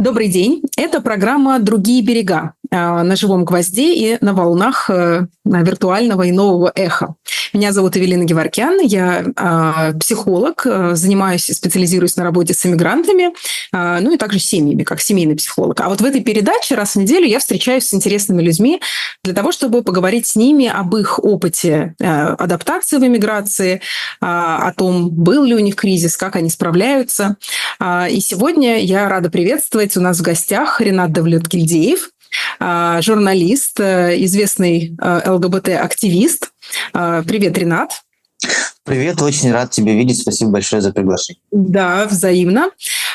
Добрый день. Это программа «Другие берега» на живом гвозде и на волнах э, виртуального и нового эха. Меня зовут Эвелина Геворкян, я а, психолог, э, занимаюсь, специализируюсь на работе с иммигрантами, а, ну и также семьями, как семейный психолог. А вот в этой передаче раз в неделю я встречаюсь с интересными людьми для того, чтобы поговорить с ними об их опыте э, адаптации в иммиграции, о том, был ли у них кризис, как они справляются. И сегодня я рада приветствовать у нас в гостях Ренат Давлет-Гильдеев, а, журналист, э, известный э, ЛГБТ-активист. А, привет, Ренат. Привет, очень рад тебя видеть. Спасибо большое за приглашение. Да, взаимно.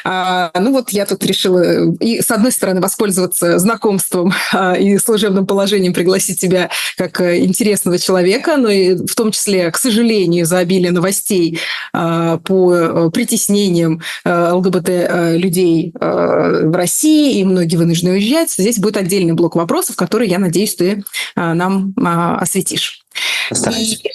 А, ну вот я тут решила и с одной стороны воспользоваться знакомством а, и служебным положением пригласить тебя как э, интересного человека, но и в том числе, к сожалению, за обилие новостей а, по э, притеснениям э, ЛГБТ людей в России, и многие вынуждены уезжать. Здесь будет отдельный блок вопросов, который, я надеюсь, ты нам осветишь. Постараюсь. И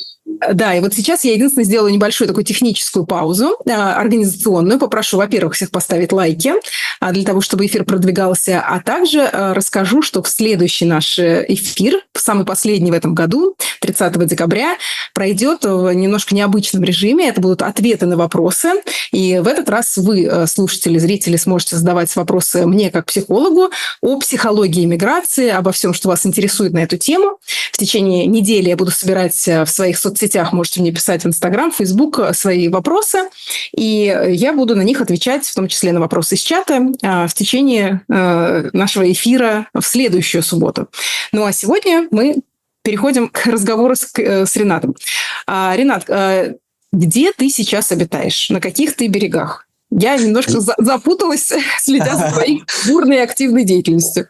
да, и вот сейчас я единственное сделаю небольшую такую техническую паузу а, организационную. Попрошу, во-первых, всех поставить лайки а, для того, чтобы эфир продвигался, а также а, расскажу, что в следующий наш э, эфир, самый последний в этом году, 30 декабря, пройдет в немножко необычном режиме. Это будут ответы на вопросы. И в этот раз вы, э, слушатели, зрители, сможете задавать вопросы мне как психологу о психологии иммиграции, обо всем, что вас интересует на эту тему. В течение недели я буду собирать э, в своих соцсетях можете мне писать в Инстаграм, Фейсбук э, свои вопросы, и я буду на них отвечать, в том числе на вопросы из чата, в течение нашего эфира в следующую субботу. Ну а сегодня мы переходим к разговору с, с Ренатом. А, Ренат, где ты сейчас обитаешь? На каких ты берегах? Я немножко запуталась, следя за твоей бурной и активной деятельностью.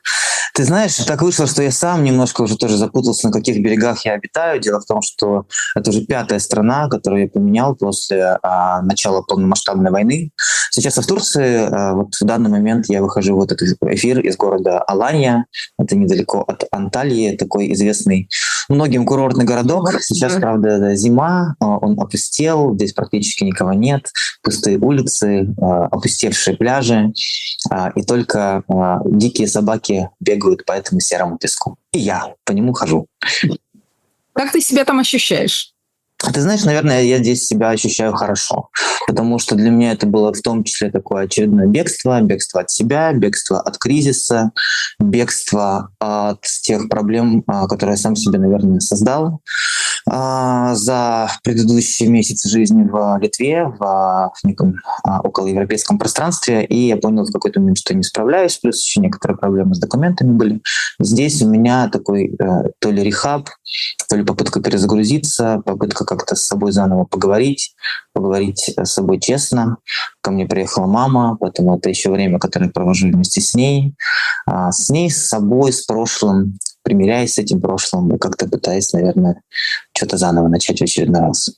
Ты знаешь, так вышло, что я сам немножко уже тоже запутался, на каких берегах я обитаю. Дело в том, что это уже пятая страна, которую я поменял после а, начала полномасштабной войны. Сейчас в Турции, а, вот в данный момент я выхожу в этот эфир из города Алания. Это недалеко от Анталии, такой известный многим курортный городок. Сейчас, правда, зима, а, он опустел, здесь практически никого нет, пустые улицы, опустевшие пляжи, а, и только дикие собаки бегают по этому серому песку. И я по нему хожу. Как ты себя там ощущаешь? Ты знаешь, наверное, я здесь себя ощущаю хорошо, потому что для меня это было в том числе такое очередное бегство, бегство от себя, бегство от кризиса, бегство от тех проблем, а, которые я сам себе, наверное, создал а, за предыдущие месяцы жизни в Литве, в неком а, околоевропейском пространстве, и я понял в какой-то момент, что не справляюсь, плюс еще некоторые проблемы с документами были. Здесь у меня такой э, то ли рехаб, то ли попытка перезагрузиться, попытка как-то с собой заново поговорить, поговорить с собой честно. Ко мне приехала мама, поэтому это еще время, которое я провожу вместе с ней. А, с ней, с собой, с прошлым, примиряясь с этим прошлым и как-то пытаясь, наверное, что-то заново начать в очередной раз.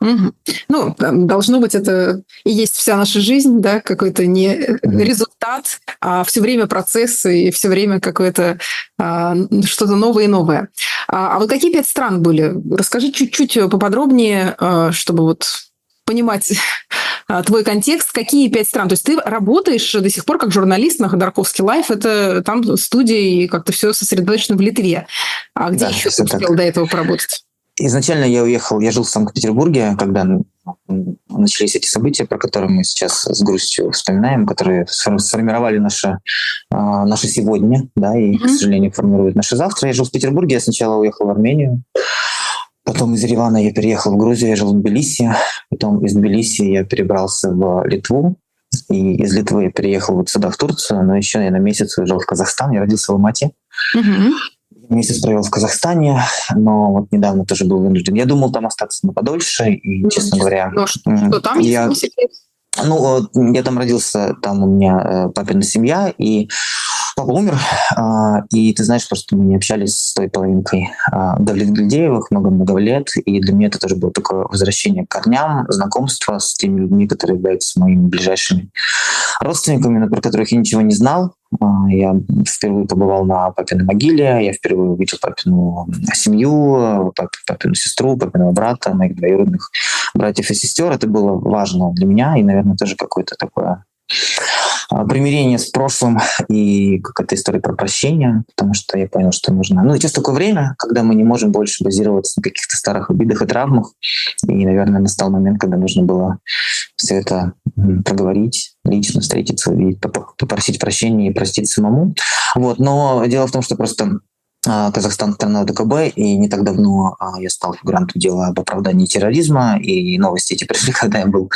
Угу. Ну, должно быть, это и есть вся наша жизнь, да, какой-то не результат, а все время процессы и все время какое-то а, что-то новое и новое. А, а вот какие пять стран были? Расскажи чуть-чуть поподробнее, а, чтобы вот понимать а, твой контекст, какие пять стран. То есть ты работаешь до сих пор как журналист на Ходорковский лайф, это там студия и как-то все сосредоточено в Литве. А где да, еще ты успел так. до этого поработать? Изначально я уехал, я жил в Санкт-Петербурге, когда начались эти события, про которые мы сейчас с грустью вспоминаем, которые сформировали наше, а, наше сегодня, да, и, mm-hmm. к сожалению, формируют наше завтра. Я жил в Петербурге, я сначала уехал в Армению, потом из Еревана я переехал в Грузию, я жил в Тбилиси, потом из Тбилиси я перебрался в Литву, и из Литвы я переехал вот сюда, в Турцию, но еще я на месяц уезжал в Казахстан, я родился в Алмате. Mm-hmm месяц провел в Казахстане, но вот недавно тоже был вынужден. Я думал там остаться на подольше, и, ну, честно говоря... Ну, что, что там, я, Ну, я там родился, там у меня э, папина семья, и папа умер, а, и ты знаешь, просто мы не общались с той половинкой а, Давлет Гильдеевых много-много лет, и для меня это тоже было такое возвращение к корням, знакомство с теми людьми, которые являются моими ближайшими родственниками, но про которых я ничего не знал, а, я впервые побывал на папиной могиле, я впервые увидел папину семью, папину сестру, папиного брата, моих двоюродных братьев и сестер. Это было важно для меня и, наверное, тоже какое-то такое примирение с прошлым и какая-то история про прощение, потому что я понял, что нужно... Ну, сейчас такое время, когда мы не можем больше базироваться на каких-то старых обидах и травмах, и, наверное, настал момент, когда нужно было все это проговорить, лично встретиться, увидеть, попросить прощения и простить самому. Вот. Но дело в том, что просто а, Казахстан страна ОДКБ, и не так давно а, я стал фигурантом дела об оправдании терроризма, и новости эти пришли, когда я был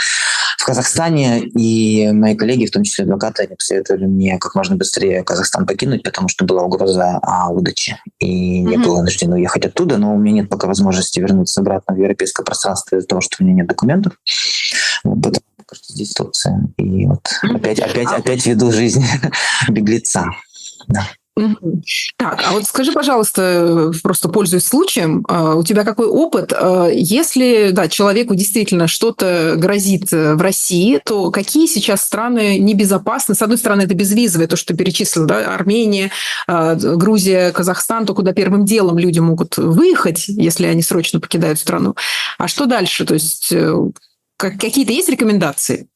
в Казахстане, и мои коллеги, в том числе адвокаты, они посоветовали мне как можно быстрее Казахстан покинуть, потому что была угроза а, выдачи, и mm-hmm. я был вынужден уехать оттуда, но у меня нет пока возможности вернуться обратно в европейское пространство из-за того, что у меня нет документов. Вот, поэтому здесь Турция. И вот mm-hmm. опять, опять, опять веду жизнь беглеца. Да. Так, а вот скажи, пожалуйста, просто пользуясь случаем, а, у тебя какой опыт? А, если да, человеку действительно что-то грозит э, в России, то какие сейчас страны небезопасны? С одной стороны, это безвизовое, то, что ты перечислил, да, Армения, а, Грузия, Казахстан, то, куда первым делом люди могут выехать, если они срочно покидают страну. А что дальше? То есть э, какие-то есть рекомендации?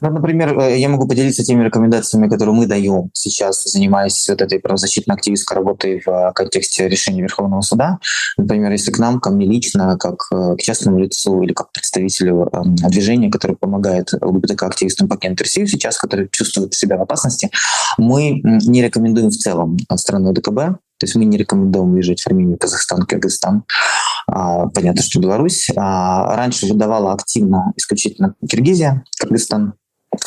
Ну, например, э, я могу поделиться теми рекомендациями, которые мы даем сейчас, занимаясь вот этой правозащитной активистской работой в э, контексте решения Верховного суда. Например, если к нам, ко мне лично, как э, к частному лицу или как представителю эм, движения, которое помогает ЛГБТК-активистам покинуть Россию сейчас, которые чувствуют себя в опасности, мы не рекомендуем в целом страну ДКБ, то есть мы не рекомендуем уезжать в Армению, Казахстан, Кыргызстан. А, понятно, что Беларусь. А, раньше выдавала активно исключительно Киргизия, Кыргызстан.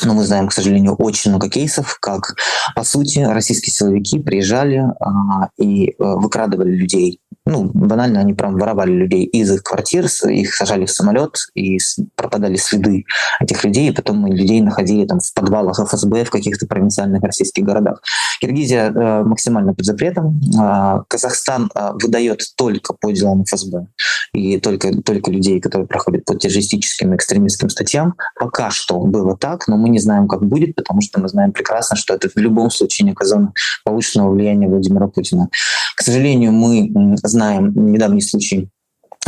Но мы знаем, к сожалению, очень много кейсов, как, по сути, российские силовики приезжали а, и э, выкрадывали людей ну, банально они прям воровали людей из их квартир, их сажали в самолет, и пропадали следы этих людей, и потом мы людей находили там в подвалах ФСБ в каких-то провинциальных российских городах. Киргизия э, максимально под запретом. Э, Казахстан э, выдает только по делам ФСБ и только, только людей, которые проходят по террористическим и экстремистским статьям. Пока что было так, но мы не знаем, как будет, потому что мы знаем прекрасно, что это в любом случае не оказано повышенного влияния Владимира Путина. К сожалению, мы знаем недавний случай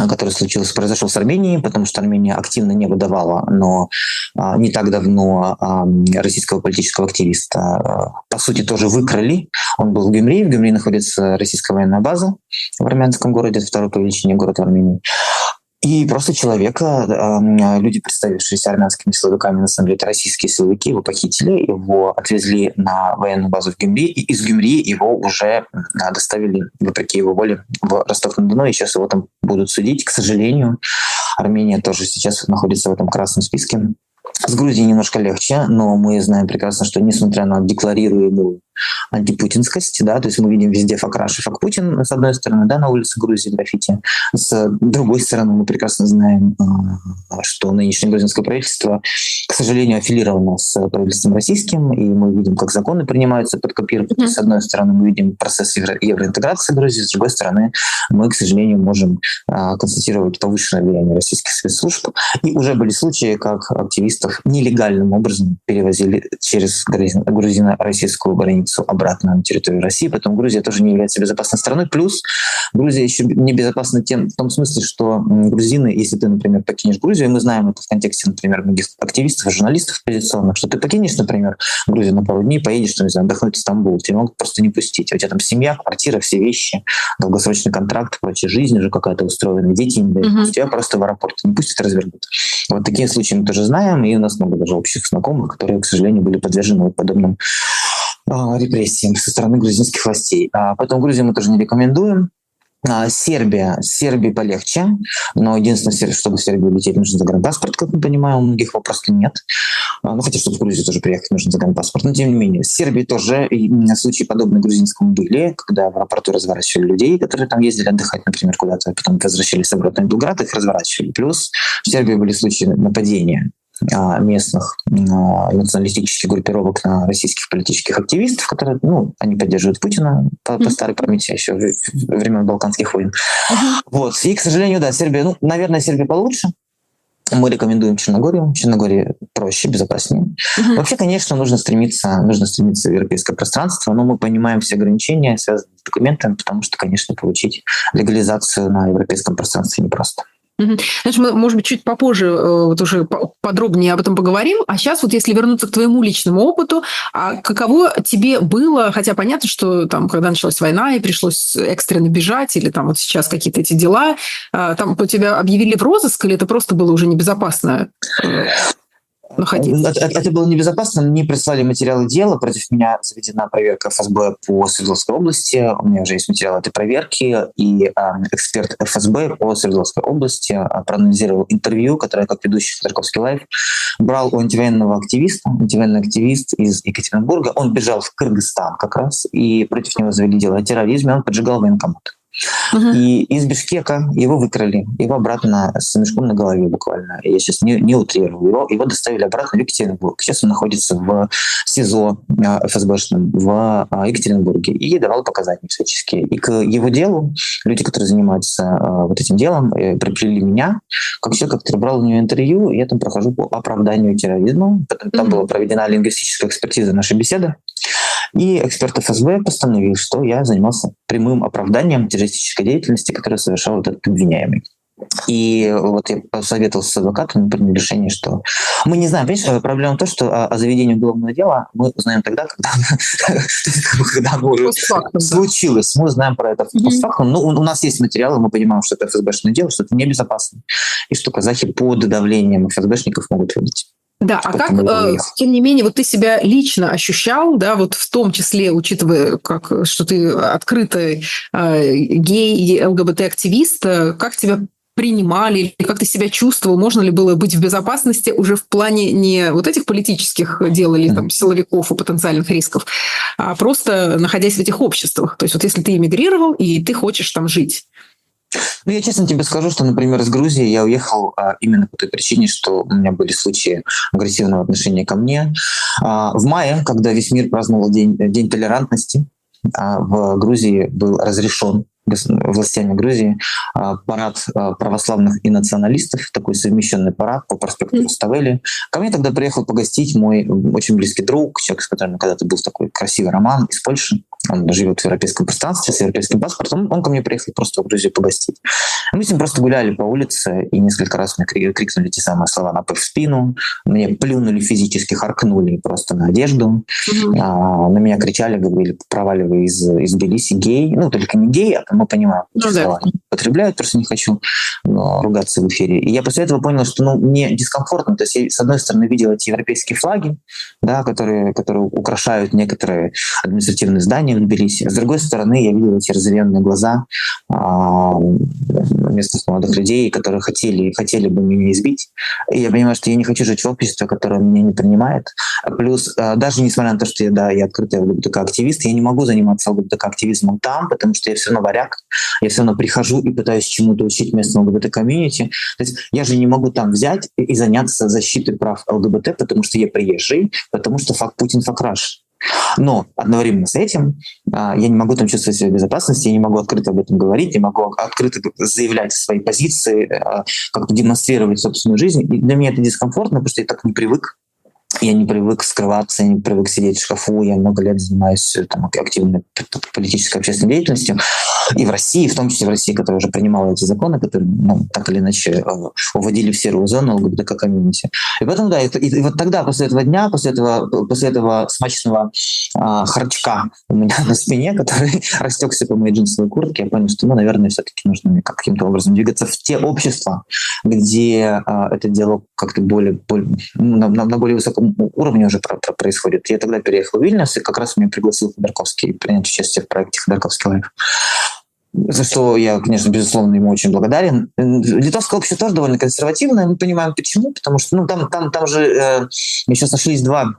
который случился, произошел с Арменией, потому что Армения активно не выдавала, но а, не так давно а, российского политического активиста, а, по сути, тоже выкрали. Он был в Гюмри, в Гюмри находится российская военная база в армянском городе, второй по величине город Армении. И просто человека, люди, представившиеся армянскими силовиками, на самом деле это российские силовики, его похитили, его отвезли на военную базу в Гюмри, и из Гюмри его уже доставили, вопреки его воле, в Ростов-на-Дону, и сейчас его там будут судить. К сожалению, Армения тоже сейчас находится в этом красном списке. С Грузией немножко легче, но мы знаем прекрасно, что несмотря на декларируемую антипутинскость, да, то есть мы видим везде факраши, фак Путин, с одной стороны, да, на улице Грузии граффити, с другой стороны мы прекрасно знаем, а, что нынешнее грузинское правительство, к сожалению, аффилировано с правительством российским, и мы видим, как законы принимаются под. Mm-hmm. С одной стороны, мы видим процесс евро- евроинтеграции Грузии, с другой стороны, мы, к сожалению, можем а, констатировать повышенное влияние российских спецслужб. И уже были случаи, как активистов нелегальным образом перевозили через грузино-российскую границу границу обратно на территорию России, поэтому Грузия тоже не является безопасной страной. Плюс Грузия еще не безопасна тем, в том смысле, что грузины, если ты, например, покинешь Грузию, и мы знаем это в контексте, например, многих активистов, журналистов оппозиционных, что ты покинешь, например, Грузию на пару дней, поедешь, там, не знаю, отдохнуть в Стамбул, тебя могут просто не пустить. А у тебя там семья, квартира, все вещи, долгосрочный контракт, прочее, жизнь уже какая-то устроена, дети не дают, uh-huh. тебя просто в аэропорт не пустят, развернут. Вот такие случаи мы тоже знаем, и у нас много даже общих знакомых, которые, к сожалению, были подвержены вот подобным репрессиям со стороны грузинских властей. А Поэтому Грузию мы тоже не рекомендуем. А, Сербия. С Сербией полегче, но единственное, чтобы в Сербию лететь, нужен загранпаспорт, как мы понимаем, у многих вопросов нет. Ну, хотя, чтобы в Грузию тоже приехать, нужен загранпаспорт. Но, тем не менее, с Сербией тоже случаи подобные грузинскому были, когда в аэропорту разворачивали людей, которые там ездили отдыхать, например, куда-то, а потом возвращались обратно в Белград, их разворачивали. Плюс в Сербии были случаи нападения а, местных а, националистических группировок на российских политических активистов, которые, ну, они поддерживают Путина по, по старой памяти еще времен Балканских войн. Вот. И, к сожалению, да, Сербия, ну, наверное, Сербия получше, мы рекомендуем Черногорию. Черногория проще, безопаснее. Вообще, конечно, нужно стремиться, нужно стремиться в европейское пространство, но мы понимаем все ограничения, связанные с документами, потому что, конечно, получить легализацию на европейском пространстве непросто. Знаешь, мы, может быть, чуть попозже э, вот уже подробнее об этом поговорим. А сейчас вот если вернуться к твоему личному опыту, а каково тебе было, хотя понятно, что там, когда началась война и пришлось экстренно бежать, или там вот сейчас какие-то эти дела, а, там у тебя объявили в розыск, или это просто было уже небезопасно? Находиться? Это, это было небезопасно. Мне прислали материалы дела. Против меня заведена проверка ФСБ по Свердловской области. У меня уже есть материал этой проверки. И э, эксперт ФСБ по Свердловской области э, проанализировал интервью, которое, как ведущий Ходорковский лайф, брал у антивоенного активиста. Антивоенный активист из Екатеринбурга. Он бежал в Кыргызстан как раз. И против него завели дело о терроризме. Он поджигал военкомат. Uh-huh. И из Бишкека его выкрали, его обратно с мешком на голове буквально. Я сейчас не, не утрирую. Его, его доставили обратно в Екатеринбург. Сейчас он находится в СИЗО э, ФСБшном в э, Екатеринбурге и давал показания всяческие. И к его делу люди, которые занимаются э, вот этим делом, приплели меня, как человек, который брал у него интервью, я там прохожу по оправданию терроризма. Там uh-huh. была проведена лингвистическая экспертиза нашей беседы. И эксперт ФСБ постановил, что я занимался прямым оправданием террористической деятельности, которую совершал этот обвиняемый. И вот я посоветовался с адвокатом, мы приняли решение, что мы не знаем. Понимаешь, проблема в том, что о, о заведении уголовного дела мы узнаем тогда, когда, когда оно уже случилось. Мы узнаем про это постфактум. Ну, у нас есть материалы, мы понимаем, что это ФСБшное дело, что это небезопасно. И что казахи под давлением ФСБшников могут выбить. Да, а как, э, тем не менее, вот ты себя лично ощущал, да, вот в том числе, учитывая, как, что ты открытый э, гей и ЛГБТ-активист, э, как тебя принимали, или как ты себя чувствовал, можно ли было быть в безопасности уже в плане не вот этих политических дел или там силовиков и потенциальных рисков, а просто находясь в этих обществах. То есть вот если ты эмигрировал и ты хочешь там жить. Ну, я честно тебе скажу, что, например, из Грузии я уехал а, именно по той причине, что у меня были случаи агрессивного отношения ко мне. А, в мае, когда весь мир праздновал День, день толерантности, а, в Грузии был разрешен властями Грузии а, парад а, православных и националистов, такой совмещенный парад по проспекту Руставели. Ко мне тогда приехал погостить мой очень близкий друг, человек, с которым когда-то был такой красивый роман из Польши. Он живет в европейском пространстве с европейским паспортом. Он ко мне приехал просто в Грузию погостить. Мы с ним просто гуляли по улице, и несколько раз мне крикнули те самые слова на в спину. Мне плюнули физически, харкнули просто на одежду. Mm-hmm. А, на меня кричали, говорили, проваливай из, из Тбилиси, гей. Ну, только не гей, а мы понимаем, ну, слова потребляют, просто не хочу но, ругаться в эфире. И я после этого понял, что ну, мне дискомфортно. То есть я, с одной стороны, видел эти европейские флаги, да, которые, которые украшают некоторые административные здания в Тбилиси. С другой стороны, я видел эти разъяренные глаза а, местных молодых людей, которые хотели, хотели бы меня избить. И я понимаю, что я не хочу жить в обществе, которое меня не принимает. Плюс, а, даже несмотря на то, что я, да, я открытый ЛГБТК-активист, я не могу заниматься ЛГБТК-активизмом там, потому что я все равно варяг, я все равно прихожу и пытаюсь чему-то учить местного ЛГБТ-комьюнити. То есть я же не могу там взять и заняться защитой прав ЛГБТ, потому что я приезжий, потому что факт Путин факраш. Но одновременно с этим а, я не могу там чувствовать себя в безопасности, я не могу открыто об этом говорить, не могу открыто заявлять свои позиции, а, как-то демонстрировать собственную жизнь. И для меня это дискомфортно, потому что я так не привык. Я не привык скрываться, я не привык сидеть в шкафу. Я много лет занимаюсь там, активной политической общественной деятельностью. И в России, в том числе в России, которая уже принимала эти законы, которые ну, так или иначе э, уводили в серую зону ЛГБТК комьюнити. И поэтому, да, и, и, вот тогда, после этого дня, после этого, после этого смачного а, харчка у меня на спине, который растекся по моей джинсовой куртке, я понял, что, ну, наверное, все-таки нужно каким-то образом двигаться в те общества, где а, это дело как-то более, более ну, на, на более высоком уровне уже про, про происходит. Я тогда переехал в Вильнюс, и как раз меня пригласил Ходорковский принять участие в проекте Ходорковский лайф за что я, конечно, безусловно, ему очень благодарен. Литовское общество тоже довольно консервативное, мы понимаем почему, потому что ну, там, там, там же э, еще сошлись два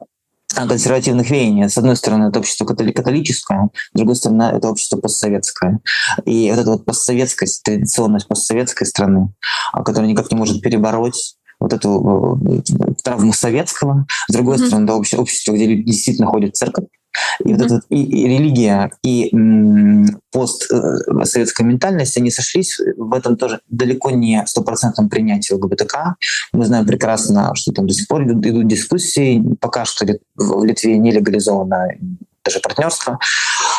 консервативных веяния. С одной стороны, это общество католическое, с другой стороны, это общество постсоветское. И вот эта вот постсоветскость, традиционность постсоветской страны, которая никак не может перебороть вот эту э, травму советского, с другой mm-hmm. стороны, да, общество, где люди действительно ходят в церковь, и mm-hmm. вот эта и, и религия, и м, постсоветская ментальность, они сошлись в этом тоже далеко не стопроцентном принятии ЛГБТК. Мы знаем прекрасно, что там до сих пор идут, идут дискуссии. Пока что в Литве не легализовано даже партнерство.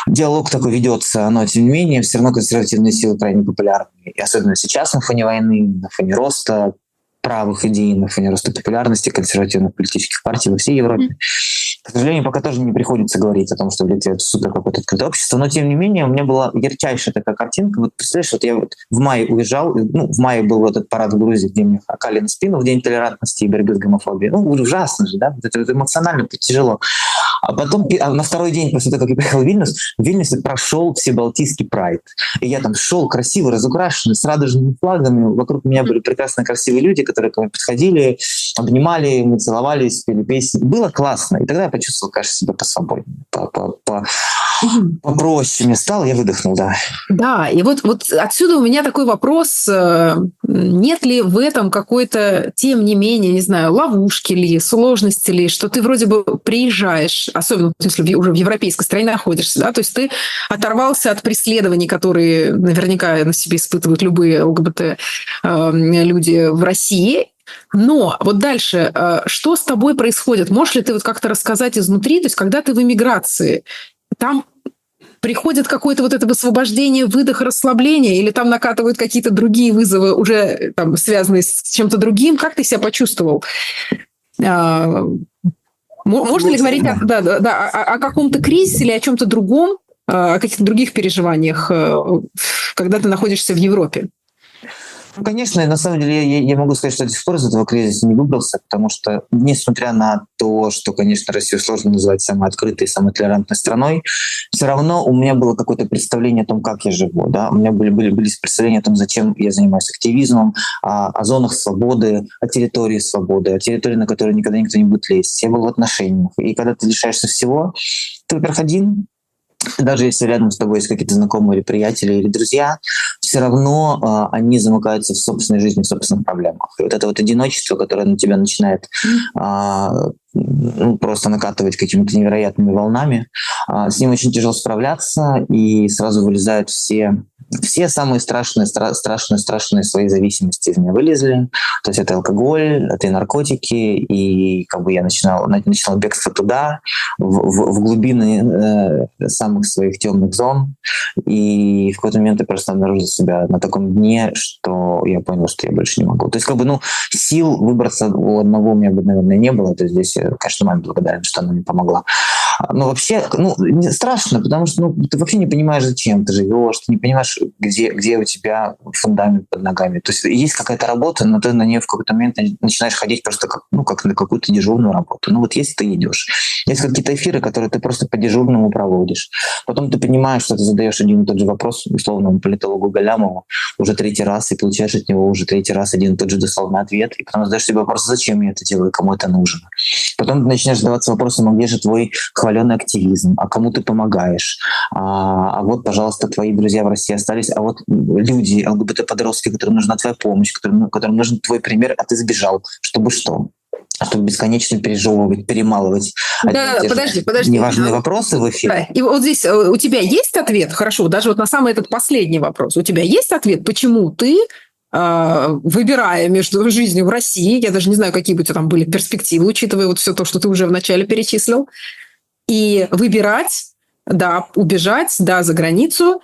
диалог такой ведется, но тем не менее все равно консервативные силы крайне популярны. И особенно сейчас на фоне войны, на фоне роста правых идей, на фоне роста популярности консервативных политических партий во всей Европе. К сожалению, пока тоже не приходится говорить о том, что в Литве это супер какое-то открытое общество, но тем не менее у меня была ярчайшая такая картинка. Вот представляешь, вот я вот в мае уезжал, ну, в мае был вот этот парад в Грузии, где мне харкали на спину в День толерантности и борьбы с гомофобией. Ну, ужасно же, да? Это, это эмоционально это тяжело. А потом а на второй день после того, как я приехал в Вильнюс, в Вильнюсе прошел всебалтийский прайд. И я там шел красиво, разукрашенный, с радужными флагами. Вокруг меня были прекрасно красивые люди, которые ко мне подходили, обнимали, мы целовались, пели песни. Было классно. И тогда я почувствовал, кажется, себя посвободнее, по, по, по, попроще мне стало, я выдохнул, да. Да, и вот, вот отсюда у меня такой вопрос, э, нет ли в этом какой-то, тем не менее, не знаю, ловушки ли, сложности ли, что ты вроде бы приезжаешь, особенно если уже в европейской стране находишься, да, то есть ты оторвался от преследований, которые наверняка на себе испытывают любые ЛГБТ э, люди в России, но вот дальше, э, что с тобой происходит? Можешь ли ты вот как-то рассказать изнутри? То есть, когда ты в эмиграции, там приходит какое-то вот это высвобождение, выдох, расслабление, или там накатывают какие-то другие вызовы, уже там, связанные с чем-то другим? Как ты себя почувствовал? Можно ли говорить о, да, да, да, о, о каком-то кризисе или о чем-то другом, о каких-то других переживаниях, э, когда ты находишься в Европе? Ну, конечно, на самом деле я, я могу сказать, что до сих пор из этого кризиса не выбрался, потому что, несмотря на то, что, конечно, Россию сложно называть самой открытой, самой толерантной страной, все равно у меня было какое-то представление о том, как я живу. Да? У меня были, были, были представления о том, зачем я занимаюсь активизмом, о, о зонах свободы, о территории свободы, о территории, на которую никогда никто не будет лезть. Я был в отношениях. И когда ты лишаешься всего, ты, во-первых, один, даже если рядом с тобой есть какие-то знакомые или приятели или друзья, все равно э, они замыкаются в собственной жизни, в собственных проблемах. И вот это вот одиночество, которое на тебя начинает э, ну, просто накатывать какими-то невероятными волнами, э, с ним очень тяжело справляться, и сразу вылезают все все самые страшные, стра- страшные, страшные свои зависимости из меня вылезли. То есть это алкоголь, это и наркотики, и как бы я начинал, начинал бегство туда, в, в, в глубины э, самых своих темных зон. И в какой-то момент я просто обнаружил себя на таком дне, что я понял, что я больше не могу. То есть как бы, ну, сил выбраться у одного у меня бы, наверное, не было. То есть здесь, конечно, маме благодарен, что она мне помогла. Но вообще, ну, страшно, потому что ну, ты вообще не понимаешь, зачем ты живешь, ты не понимаешь, где, где у тебя фундамент под ногами. То есть есть какая-то работа, но ты на нее в какой-то момент начинаешь ходить просто как, ну, как на какую-то дежурную работу. Ну вот если ты идешь. Есть какие-то эфиры, которые ты просто по дежурному проводишь. Потом ты понимаешь, что ты задаешь один и тот же вопрос условному политологу Галямову уже третий раз, и получаешь от него уже третий раз один и тот же дословный ответ, и потом задаешь себе вопрос, зачем я это делаю, кому это нужно. Потом ты начинаешь задаваться вопросом, а где же твой хваленый активизм, а кому ты помогаешь, а, а вот, пожалуйста, твои друзья в России остались, а вот люди, ЛГБТ-подростки, которым нужна твоя помощь, которым, которым нужен твой пример, а ты сбежал, чтобы что? чтобы бесконечно пережевывать, перемалывать да, подожди, подожди. неважные а, вопросы в эфире. Да. И вот здесь э, у тебя есть ответ? Хорошо, даже вот на самый этот последний вопрос. У тебя есть ответ, почему ты выбирая между жизнью в России, я даже не знаю, какие бы у тебя там были перспективы, учитывая вот все то, что ты уже вначале перечислил, и выбирать, да, убежать, да, за границу.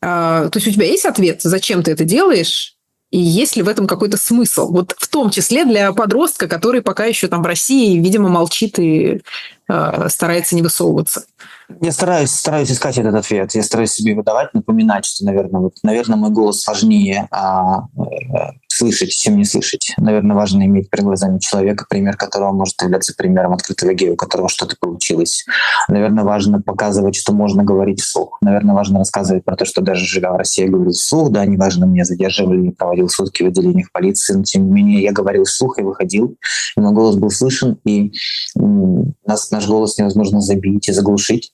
А, то есть у тебя есть ответ, зачем ты это делаешь, и есть ли в этом какой-то смысл? Вот в том числе для подростка, который пока еще там в России, видимо, молчит и э, старается не высовываться. Я стараюсь, стараюсь искать этот ответ. Я стараюсь себе выдавать, напоминать, что, наверное, вот, наверное, мой голос важнее а, э, слышать, чем не слышать. Наверное, важно иметь перед глазами человека, пример которого может являться примером открытого гея, у которого что-то получилось. Наверное, важно показывать, что можно говорить вслух. Наверное, важно рассказывать про то, что даже живя в России, я говорил вслух. Да, неважно, меня задерживали, я проводил сутки в отделениях полиции, но тем не менее я говорил вслух и выходил, и мой голос был слышен, и нас, наш голос невозможно забить и заглушить.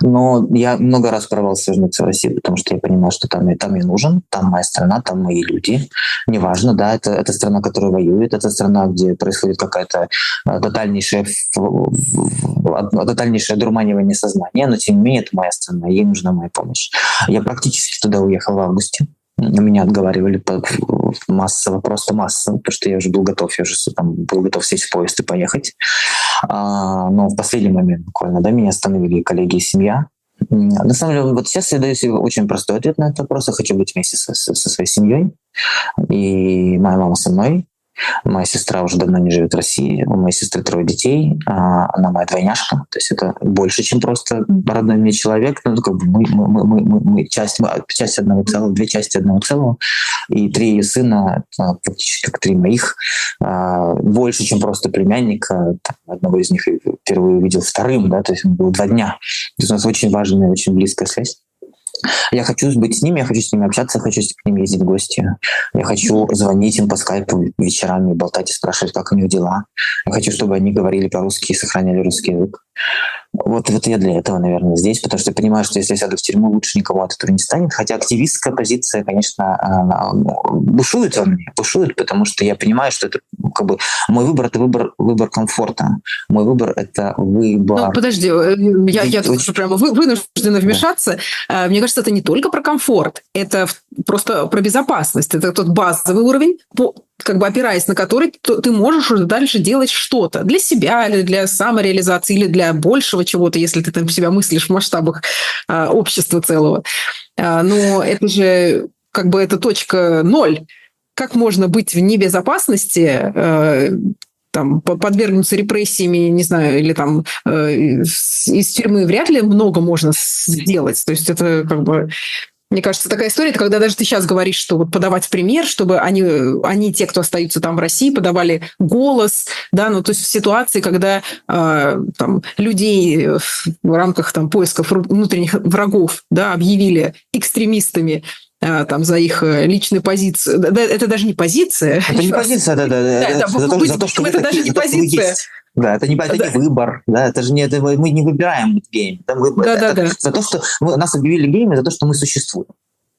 Но я много раз порвался вернуться в Россию, потому что я понимал, что там, там я нужен, там моя страна, там мои люди. Неважно, да, это, это страна, которая воюет, это страна, где происходит какая-то э, тотальнейшая, тотальнейшее дурманивание сознания, но тем не менее это моя страна, ей нужна моя помощь. Я практически туда уехал в августе. Меня отговаривали массово, просто массово, потому что я уже был готов, я уже там, был готов сесть в поезд и поехать. А, но в последний момент буквально да, меня остановили коллеги и семья, На самом деле, вот сейчас я даю себе очень простой ответ на этот вопрос. Я хочу быть вместе со, со своей семьей. И моя мама со мной. Моя сестра уже давно не живет в России. У моей сестры трое детей. А она моя двойняшка. То есть это больше, чем просто родной мне человек. Ну, как бы мы, мы, мы, мы, мы часть, мы, часть одного целого, две части одного целого. И три ее сына, это практически как три моих. А, больше, чем просто племянника. Одного из них впервые увидел вторым. Да? То есть он был два дня. То есть у нас очень важная, очень близкая связь. Я хочу быть с ними, я хочу с ними общаться, я хочу к ним ездить в гости. Я хочу звонить им по скайпу вечерами, болтать и спрашивать, как у них дела. Я хочу, чтобы они говорили по-русски и сохраняли русский язык. Вот, вот я для этого, наверное, здесь, потому что я понимаю, что если я сяду в тюрьму, лучше никого от этого не станет. Хотя активистская позиция, конечно, бушует во мне, бушует, потому что я понимаю, что это как бы мой выбор — это выбор, выбор комфорта. Мой выбор — это выбор... Ну, подожди, э, я, я тут уже прямо вынуждена вмешаться. Да. Мне кажется, это не только про комфорт, это просто про безопасность. Это тот базовый уровень, как бы опираясь на который ты можешь уже дальше делать что-то для себя или для самореализации или для большего чего-то, если ты там себя мыслишь в масштабах а, общества целого. А, но это же как бы это точка ноль. Как можно быть в небезопасности, э, там, подвергнуться репрессиями, не знаю, или там э, из тюрьмы вряд ли много можно сделать. То есть это как бы мне кажется, такая история, это когда даже ты сейчас говоришь, что вот подавать пример, чтобы они, они, те, кто остаются там в России, подавали голос, да, ну то есть в ситуации, когда э, там людей в рамках там поисков внутренних врагов, да, объявили экстремистами, а, там за их э, личные позиции. Да, это даже не позиция. Это не позиция, да, да. да, это, за, то, за то, что это даже не позиция. Да, это не, это да. не выбор, да, это же не, это, мы не выбираем. Это, выбор, да, это, да, это да. за то, что мы, нас объявили геями, за то, что мы существуем.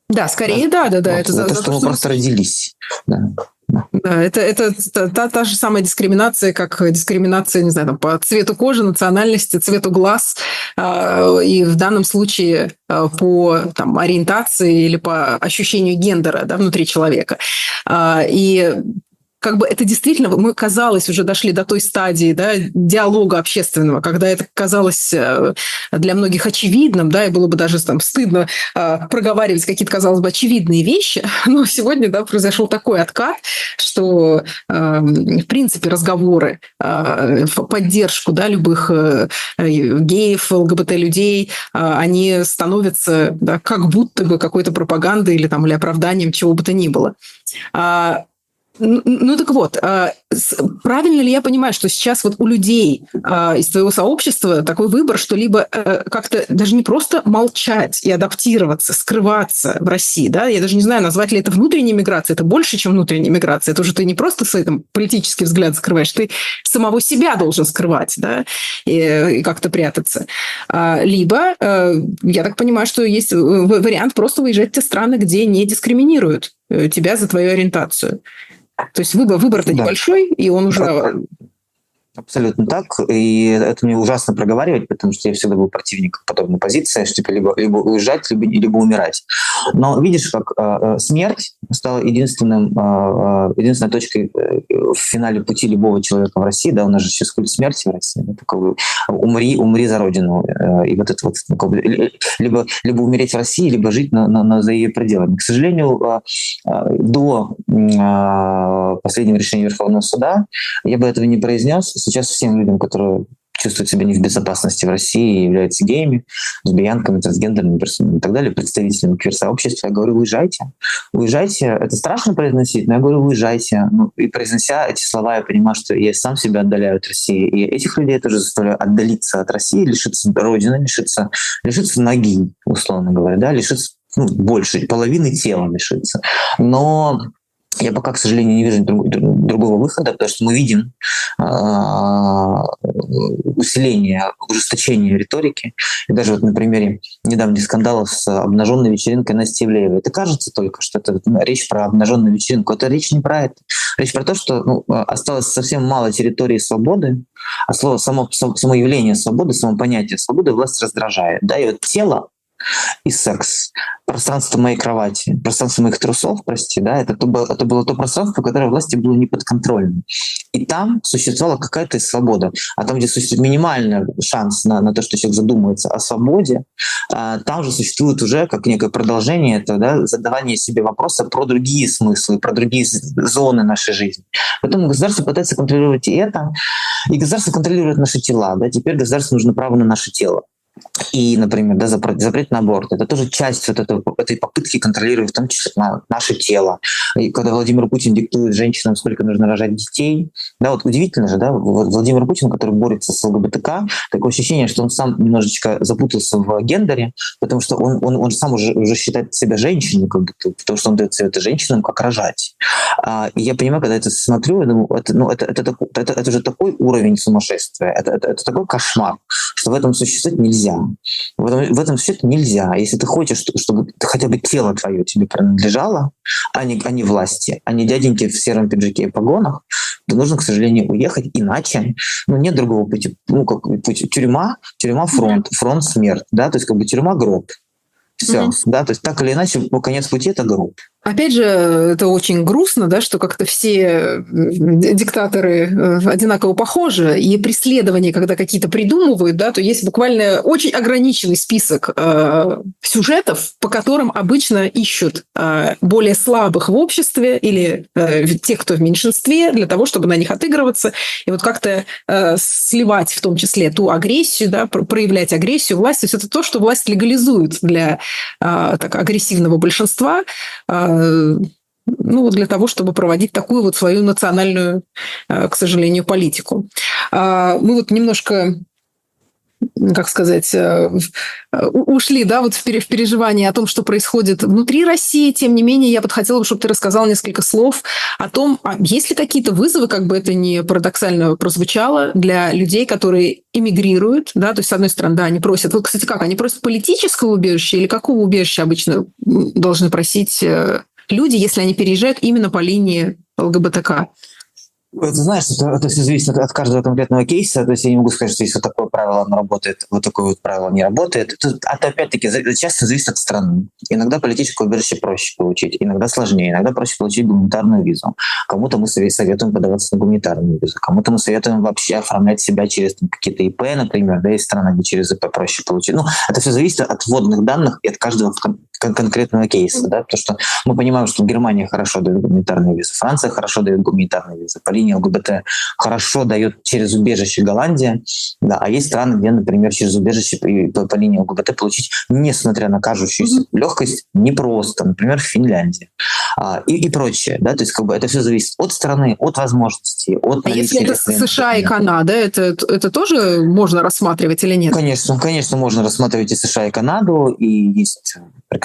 Да, скорее, да, да, да. Вот, это за, за то, что, что мы просто родились. Да. Да, это, это та, та же самая дискриминация, как дискриминация, не знаю, там, по цвету кожи, национальности, цвету глаз, э, и в данном случае э, по там, ориентации или по ощущению гендера да, внутри человека. Э, и как бы это действительно, мы, казалось, уже дошли до той стадии да, диалога общественного, когда это казалось э, для многих очевидным, да, и было бы даже там стыдно э, проговаривать какие-то, казалось бы, очевидные вещи, но сегодня, да, произошел такой откат, что, э, в принципе, разговоры э, в поддержку, да, любых геев, ЛГБТ-людей, они становятся, да, как будто бы какой-то пропагандой или там, или оправданием чего бы то ни было. А, ну так вот, а, правильно ли я понимаю, что сейчас вот у людей а, из твоего сообщества такой выбор, что либо э, как-то даже не просто молчать и адаптироваться, скрываться в России, да, я даже не знаю, назвать ли это внутренней миграцией, это больше, чем внутренняя миграция, это уже ты не просто свой там, политический взгляд скрываешь, ты самого себя должен скрывать, да, и, как-то прятаться. А, либо, э, я так понимаю, что есть вариант просто выезжать в те страны, где не дискриминируют э, тебя за твою ориентацию. То есть выбор, выбор-то да. небольшой, и он уже Абсолютно так. И это мне ужасно проговаривать, потому что я всегда был противником подобной позиции, что типа либо, либо уезжать, либо, либо умирать. Но видишь, как э, смерть стала единственным, э, единственной точкой в финале пути любого человека в России. Да, у нас же сейчас культ смерти в России. Да, такой, умри, умри за родину. И вот это вот либо, либо умереть в России, либо жить на, на, на, за ее пределами. К сожалению, до последнего решения Верховного суда я бы этого не произнес сейчас всем людям, которые чувствуют себя не в безопасности в России, являются геями, лесбиянками, трансгендерными персонами и так далее, представителями квир-сообщества, я говорю, уезжайте. Уезжайте. Это страшно произносить, но я говорю, уезжайте. Ну, и произнося эти слова, я понимаю, что я сам себя отдаляю от России. И этих людей тоже заставляю отдалиться от России, лишиться родины, лишиться, лишиться ноги, условно говоря, да, лишиться ну, больше, половины тела лишиться. Но я пока, к сожалению, не вижу друг, другого выхода, потому что мы видим э, усиление, ужесточение риторики. И даже вот на примере недавних скандалов с обнаженной вечеринкой Насти Ивлеевой. Это кажется только, что это ну, речь про обнаженную вечеринку. Это речь не про это. Речь про то, что ну, осталось совсем мало территории свободы, а слово само, само явление свободы, само понятие свободы власть раздражает. Да, и вот тело и секс. Пространство моей кровати, пространство моих трусов, прости, да, это, то, это было то пространство, которое власти было не подконтрольным. И там существовала какая-то свобода. А там, где существует минимальный шанс на, на то, что человек задумается о свободе, а, там же существует уже как некое продолжение это, да, задавание себе вопроса про другие смыслы, про другие зоны нашей жизни. Поэтому государство пытается контролировать и это, и государство контролирует наши тела. Да? Теперь государству нужно право на наше тело и, например, да, запрет, запрет на аборт, это тоже часть вот этого, этой попытки контролировать в том числе на, наше тело. И когда Владимир Путин диктует женщинам, сколько нужно рожать детей, да, вот удивительно же, да, Владимир Путин, который борется с ЛГБТК, такое ощущение, что он сам немножечко запутался в гендере, потому что он, он, он сам уже, уже считает себя женщиной, как будто, потому что он дает советы женщинам, как рожать. А, и я понимаю, когда это смотрю, я думаю, это, ну, это, это, это, это, это же такой уровень сумасшествия, это, это, это такой кошмар, что в этом существовать нельзя нельзя. В этом, в этом свете нельзя. Если ты хочешь, чтобы хотя бы тело твое тебе принадлежало, а не, а не власти, а не дяденьки в сером пиджаке и погонах, то нужно, к сожалению, уехать. Иначе ну, нет другого пути. Ну, как путь. Тюрьма, тюрьма фронт, фронт смерть. Да? То есть как бы тюрьма гроб. Все, mm-hmm. да, то есть так или иначе, конец пути это гроб. Опять же, это очень грустно, да, что как-то все диктаторы э, одинаково похожи, и преследования, когда какие-то придумывают, да, то есть буквально очень ограниченный список э, сюжетов, по которым обычно ищут э, более слабых в обществе или э, тех, кто в меньшинстве, для того, чтобы на них отыгрываться, и вот как-то э, сливать в том числе ту агрессию, да, проявлять агрессию власти. То есть это то, что власть легализует для э, так, агрессивного большинства, э, ну, для того, чтобы проводить такую вот свою национальную, э, к сожалению, политику. А, мы вот немножко как сказать, э, ушли, да, вот в переживание о том, что происходит внутри России. Тем не менее, я бы хотела, чтобы ты рассказал несколько слов о том, а есть ли какие-то вызовы, как бы это ни парадоксально прозвучало, для людей, которые эмигрируют, да, то есть, с одной стороны, да, они просят, вот, кстати, как, они просят политического убежища или какого убежища обычно должны просить э, люди, если они переезжают именно по линии ЛГБТК? Ты знаешь, это, это все зависит от, от каждого конкретного кейса. То есть я не могу сказать, что если вот такое правило оно работает, вот такое вот правило не работает. Это, это опять-таки часто зависит от страны. Иногда политическое убежище проще получить, иногда сложнее, иногда проще получить гуманитарную визу. Кому-то мы советуем подаваться на гуманитарную визу, кому-то мы советуем вообще оформлять себя через там, какие-то ИП, например, да, из страны, где через ИП проще получить. Ну, это все зависит от вводных данных и от каждого кон- конкретного кейса, да, потому что мы понимаем, что Германия хорошо дает гуманитарную визу, Франция хорошо дает гуманитарную визу, по линии ЛГБТ хорошо дает через убежище Голландия, да, а есть страны, где, например, через убежище по, по линии ЛГБТ получить, несмотря на кажущуюся mm-hmm. легкость, непросто, например, в Финляндии а, и, и прочее, да, то есть как бы это все зависит от страны, от возможностей, от а если это США и Канада, это, это тоже можно рассматривать или нет? Конечно, конечно, можно рассматривать и США, и Канаду, и есть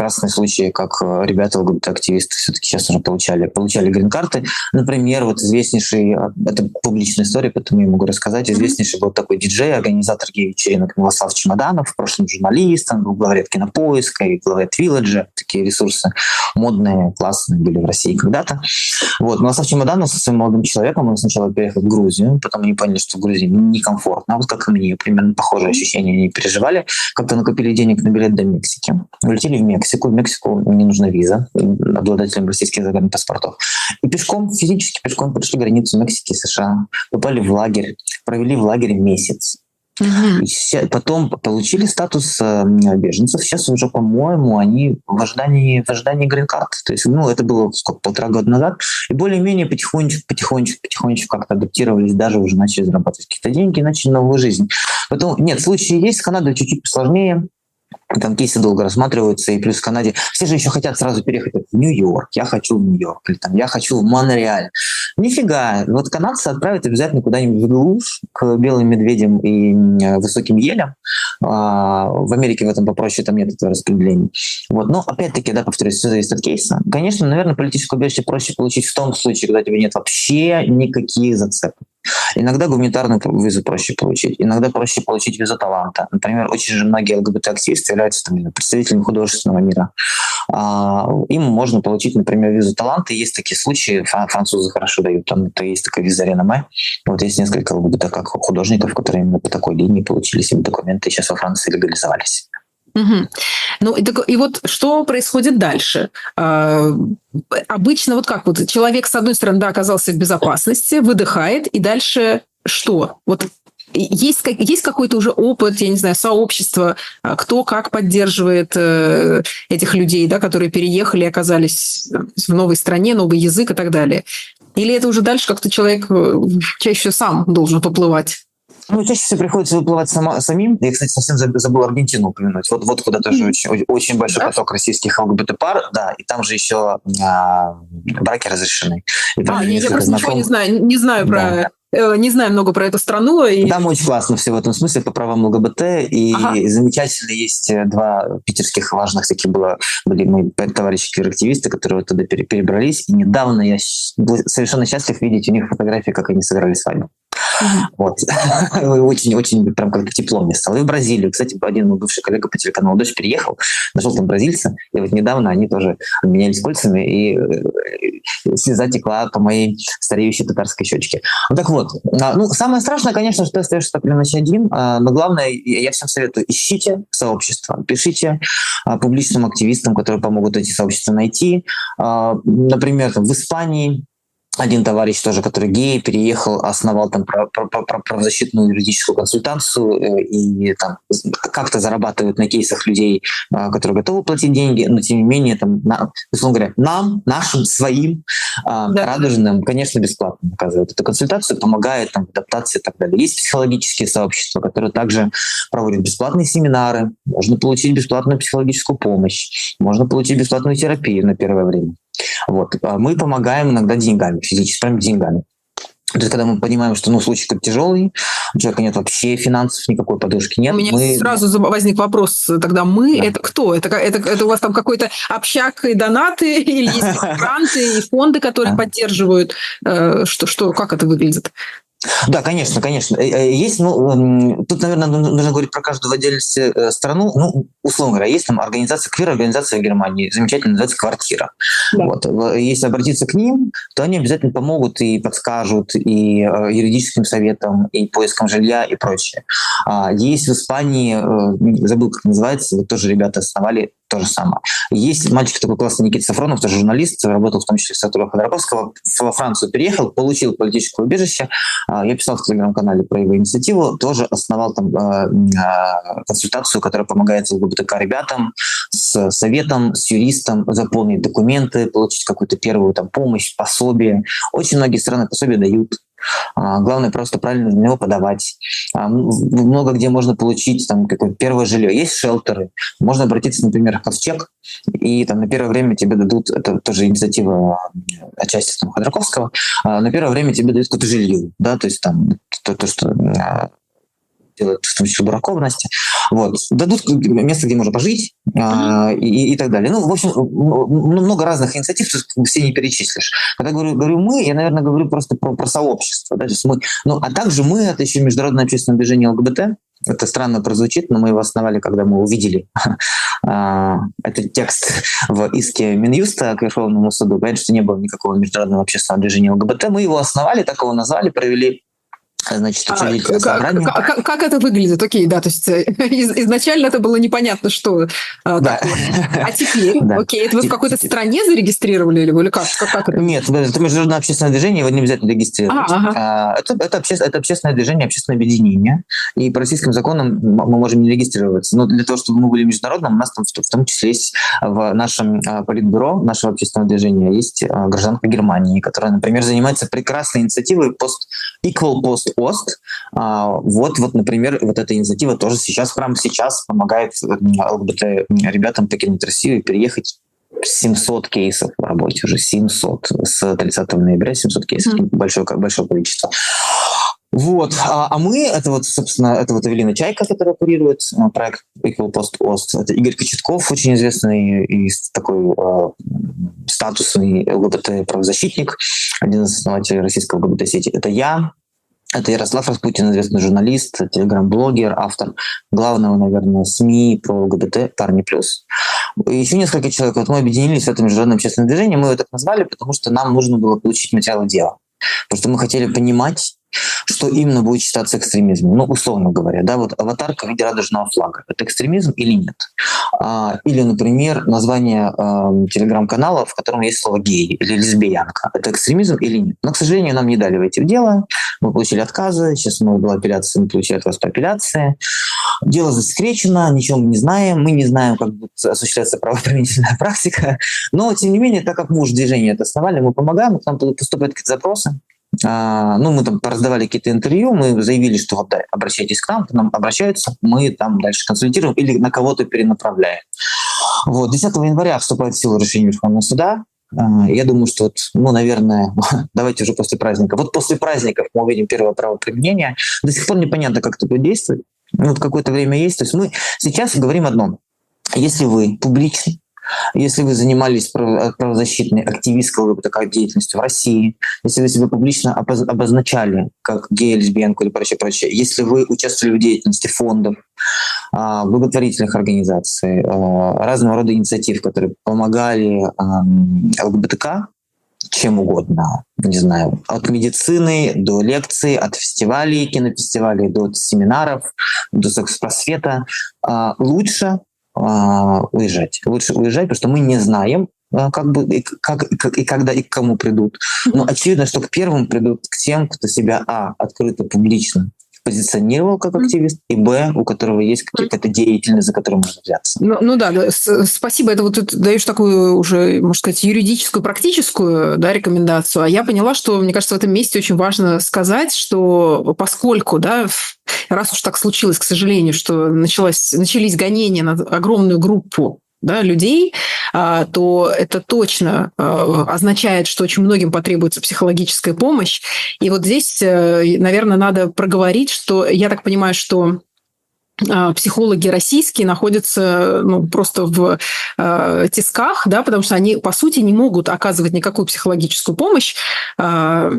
прекрасные случаи, как э, ребята ЛГБТ-активисты все-таки сейчас уже получали, получали грин-карты. Например, вот известнейший, а, это публичная история, поэтому я могу рассказать, известнейший был такой диджей, организатор гей-вечеринок Милослав Чемоданов, в прошлом журналист, он был главред кинопоиска и главред Вилладжа, такие ресурсы модные, классные были в России когда-то. Вот, Милослав Чемоданов со своим молодым человеком, он сначала переехал в Грузию, потом они поняли, что в Грузии некомфортно, а вот как и мне, примерно похожие ощущения они переживали, как-то накопили денег на билет до Мексики, улетели в Мексику. В Мексику не нужна виза обладателям российских загранпаспортов. И пешком, физически пешком прошли границу Мексики и США, попали в лагерь, провели в лагере месяц. Угу. Потом получили статус э, беженцев. Сейчас уже, по-моему, они в ожидании, в ожидании грин-карт. То есть, ну, это было сколько, полтора года назад. И более-менее потихонечку, потихонечку, потихонечку как-то адаптировались, даже уже начали зарабатывать какие-то деньги, начали новую жизнь. Поэтому, нет, случаи есть. С Канадой чуть-чуть посложнее там кейсы долго рассматриваются, и плюс в Канаде все же еще хотят сразу переехать в Нью-Йорк, я хочу в Нью-Йорк, или там я хочу в Монреаль. Нифига, вот канадцы отправят обязательно куда-нибудь в глушь к белым медведям и высоким елям. А, в Америке в этом попроще, там нет этого распределения. Вот. Но опять-таки, да, повторюсь, все зависит от кейса. Конечно, наверное, политическое убежище проще получить в том случае, когда тебе нет вообще никаких зацепок. Иногда гуманитарную визу проще получить, иногда проще получить визу таланта. Например, очень же многие ЛГБТ-активисты являются там, представителями художественного мира. А, им можно получить, например, визу таланта. Есть такие случаи, французы хорошо дают, там это есть такая виза реноме. Вот есть несколько ЛГБТ как художников, которые именно по такой линии получили себе документы и сейчас во Франции легализовались. Угу. Ну и, так, и вот что происходит дальше? А, обычно вот как вот человек с одной стороны да, оказался в безопасности, выдыхает, и дальше что? Вот есть, есть какой-то уже опыт, я не знаю, сообщество, а, кто как поддерживает э, этих людей, да, которые переехали, оказались в новой стране, новый язык и так далее? Или это уже дальше как-то человек э, чаще сам должен поплывать? Ну, чаще всего приходится выплывать сама, самим. Я, кстати, совсем забыл Аргентину упомянуть. Вот, вот куда тоже очень, очень большой да? поток российских ЛГБТ-пар, да, и там же еще а, браки разрешены. И а, я, я просто знаком... ничего не знаю, не знаю про да. Э, не знаю много про эту страну. И... Там очень классно все в этом смысле по правам ЛГБТ. И ага. замечательно есть э, два питерских важных таких было, были мои товарищи квир-активисты, которые вот туда перебрались. И недавно я был совершенно счастлив видеть у них фотографии, как они сыграли свадьбу. Вот. Очень-очень прям как-то тепло мне стало. И в Бразилию. Кстати, один мой бывший коллега по телеканалу «Дождь» переехал, нашел там бразильца, и вот недавно они тоже обменялись кольцами, и э, слеза текла по моей стареющей татарской щечке. Ну так вот, а, ну самое страшное, конечно, что ты остаешься так или иначе один, а, но главное, я всем советую, ищите сообщество, пишите а, публичным активистам, которые помогут эти сообщества найти. Например, в Испании один товарищ тоже, который гей, переехал, основал там правозащитную юридическую консультацию э, и там как-то зарабатывает на кейсах людей, а, которые готовы платить деньги, но тем не менее, там, на, условно говоря, нам, нашим, своим, а, да. радужным, конечно, бесплатно оказывает эту консультацию, помогает там, в адаптации и так далее. Есть психологические сообщества, которые также проводят бесплатные семинары, можно получить бесплатную психологическую помощь, можно получить бесплатную терапию на первое время. Вот. А мы помогаем иногда деньгами, физически, прям деньгами. То есть, когда мы понимаем, что ну, случай как тяжелый, у человека нет вообще финансов, никакой подушки нет. У меня мы... сразу возник вопрос, тогда мы да. это кто? Это, это, это у вас там какой-то общак и донаты, или есть гранты и фонды, которые поддерживают? Э, что, что, как это выглядит? Да, конечно, конечно. Э, э, есть, ну, тут, наверное, нужно говорить про каждую в отдельности э, страну. Ну, условно говоря, есть там организация, квир-организация в Германии, замечательно называется «Квартира». Да. Вот. Если обратиться к ним, то они обязательно помогут и подскажут, и юридическим советом, и поиском жилья, и прочее. А, есть в Испании, забыл, как называется, вот тоже ребята основали то же самое. Есть мальчик такой классный Никита Сафронов, тоже журналист, работал в том числе с Артуром Ходорковского, во Францию переехал, получил политическое убежище. А, я писал в телеграм-канале про его инициативу, тоже основал там а, а, консультацию, которая помогает ЛГБТК ребятам с советом, с юристом заполнить документы, получить какую-то первую там помощь, пособие. Очень многие страны пособия дают главное просто правильно на него подавать. А, много где можно получить там какое-то первое жилье. Есть шелтеры. Можно обратиться, например, в Ковчег, и там на первое время тебе дадут, это тоже инициатива отчасти там, Ходорковского, а, на первое время тебе дают какое-то жилье, да, то есть там то, то что делают в том числе бракованности. Вот. Дадут место, где можно пожить а, и, и так далее. Ну, в общем, много разных инициатив, все не перечислишь. Когда говорю, говорю мы, я, наверное, говорю просто про, про сообщество. Да? Мы, ну, а также мы, это еще международное общественное движение ЛГБТ, это странно прозвучит, но мы его основали, когда мы увидели а, этот текст в иске Минюста к Верховному суду. Понятно, что не было никакого международного общественного движения ЛГБТ. Мы его основали, так его назвали, провели Значит, а, как, как, как это выглядит? Окей, да, то есть э, из, изначально это было непонятно, что а, да. такое. А теперь, да. окей, это вы в какой-то стране зарегистрировали или, или как, как, как это? Нет, это международное общественное движение, его не обязательно регистрировать. А, ага. а, это, это, обще, это общественное движение, общественное объединение, и по российским законам мы можем не регистрироваться. Но для того, чтобы мы были международным, у нас там в, том числе есть в нашем а, политбюро нашего общественного движения есть а, гражданка Германии, которая, например, занимается прекрасной инициативой пост Equal Post Ост. А, вот, вот, например, вот эта инициатива тоже сейчас, прямо сейчас помогает ЛГБТ ребятам покинуть Россию и переехать 700 кейсов в работе уже, 700 с 30 ноября, 700 кейсов, mm-hmm. большое, большое количество. Вот. А, а мы, это вот, собственно, это вот Эвелина Чайка, которая курирует а, проект Equal Post Ost. Это Игорь Кочетков, очень известный и такой э, статусный ЛГБТ-правозащитник, один из основателей российского ЛГБТ-сети. Это я, это Ярослав Распутин, известный журналист, телеграм-блогер, автор главного, наверное, СМИ про ЛГБТ «Парни плюс». Еще несколько человек. Вот мы объединились в этом международном общественном движении. Мы его так назвали, потому что нам нужно было получить материалы дела. Потому что мы хотели понимать, что именно будет считаться экстремизмом. Ну, условно говоря, да, вот аватарка в виде радужного флага. Это экстремизм или нет? А, или, например, название э, телеграм-канала, в котором есть слово гей или лесбиянка. Это экстремизм или нет? Но, к сожалению, нам не дали войти в дело. Мы получили отказы. Сейчас мы была апелляция, мы получили отказ по апелляции. Дело засекречено, ничего мы не знаем. Мы не знаем, как будет осуществляться правоприменительная практика. Но, тем не менее, так как мы уже движение это основали, мы помогаем, к нам поступают какие-то запросы. А, ну, мы там раздавали какие-то интервью, мы заявили, что да, обращайтесь к нам, к нам обращаются, мы там дальше консультируем или на кого-то перенаправляем. Вот, 10 января вступает в силу решение Верховного суда. А, я думаю, что, вот, ну, наверное, давайте уже после праздника. Вот после праздников мы увидим первое правоприменение. До сих пор непонятно, как это будет действовать. Ну, вот какое-то время есть. То есть мы сейчас говорим одно. Если вы публичный если вы занимались правозащитной активистской такой деятельностью в России, если вы себя публично обозначали как гей, лесбиянку или прочее, прочее, если вы участвовали в деятельности фондов, а, благотворительных организаций, а, разного рода инициатив, которые помогали ЛГБТК, чем угодно, не знаю, от медицины до лекций, от фестивалей, кинофестивалей до семинаров, до секс-просвета, а, лучше уезжать. Лучше уезжать, потому что мы не знаем, а, как бы и, как, как, и когда и к кому придут. Но очевидно, что к первым придут к тем, кто себя а открыто публично позиционировал как активист, и б, у которого есть какая-то деятельность, за которую можно взяться. Ну, ну да, да, спасибо. Это вот ты даешь такую уже, можно сказать, юридическую, практическую да, рекомендацию. А я поняла, что, мне кажется, в этом месте очень важно сказать, что поскольку, да, раз уж так случилось, к сожалению, что началось, начались гонения на огромную группу да, людей, а, то это точно а, означает, что очень многим потребуется психологическая помощь. И вот здесь, э, наверное, надо проговорить, что я так понимаю, что а, психологи российские находятся ну, просто в э, тисках, да, потому что они, по сути, не могут оказывать никакую психологическую помощь э,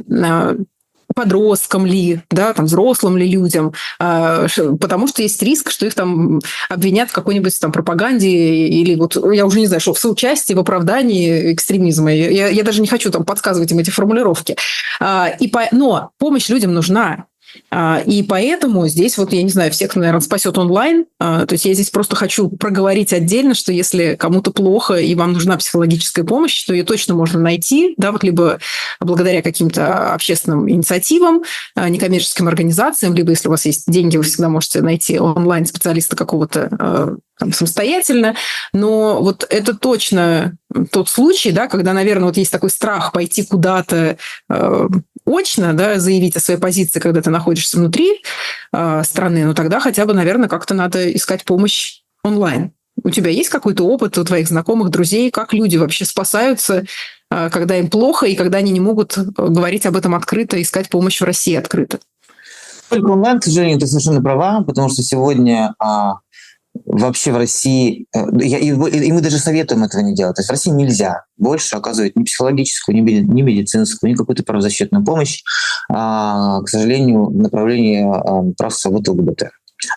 подросткам ли, да, там, взрослым ли людям, а, потому что есть риск, что их там обвинят в какой-нибудь там пропаганде или вот, я уже не знаю, что в соучастии, в оправдании экстремизма. Я, я даже не хочу там подсказывать им эти формулировки. А, и по... Но помощь людям нужна. А, и поэтому здесь вот, я не знаю, всех, наверное, спасет онлайн. А, то есть я здесь просто хочу проговорить отдельно, что если кому-то плохо и вам нужна психологическая помощь, то ее точно можно найти, да, вот либо благодаря каким-то общественным инициативам, а, некоммерческим организациям, либо если у вас есть деньги, вы всегда можете найти онлайн специалиста какого-то там, самостоятельно, но вот это точно тот случай, да, когда, наверное, вот есть такой страх пойти куда-то очно, да, заявить о своей позиции, когда ты находишься внутри э, страны, ну тогда хотя бы, наверное, как-то надо искать помощь онлайн. У тебя есть какой-то опыт у твоих знакомых, друзей, как люди вообще спасаются, э, когда им плохо и когда они не могут говорить об этом открыто, искать помощь в России открыто? Только онлайн, к сожалению, ты совершенно права, потому что сегодня а, вообще в России, э, и, и мы даже советуем этого не делать. То есть в России нельзя больше оказывать ни психологическую, ни, медицинскую, ни какую-то правозащитную помощь, а, к сожалению, в направлении а, прав свободы ЛГБТ.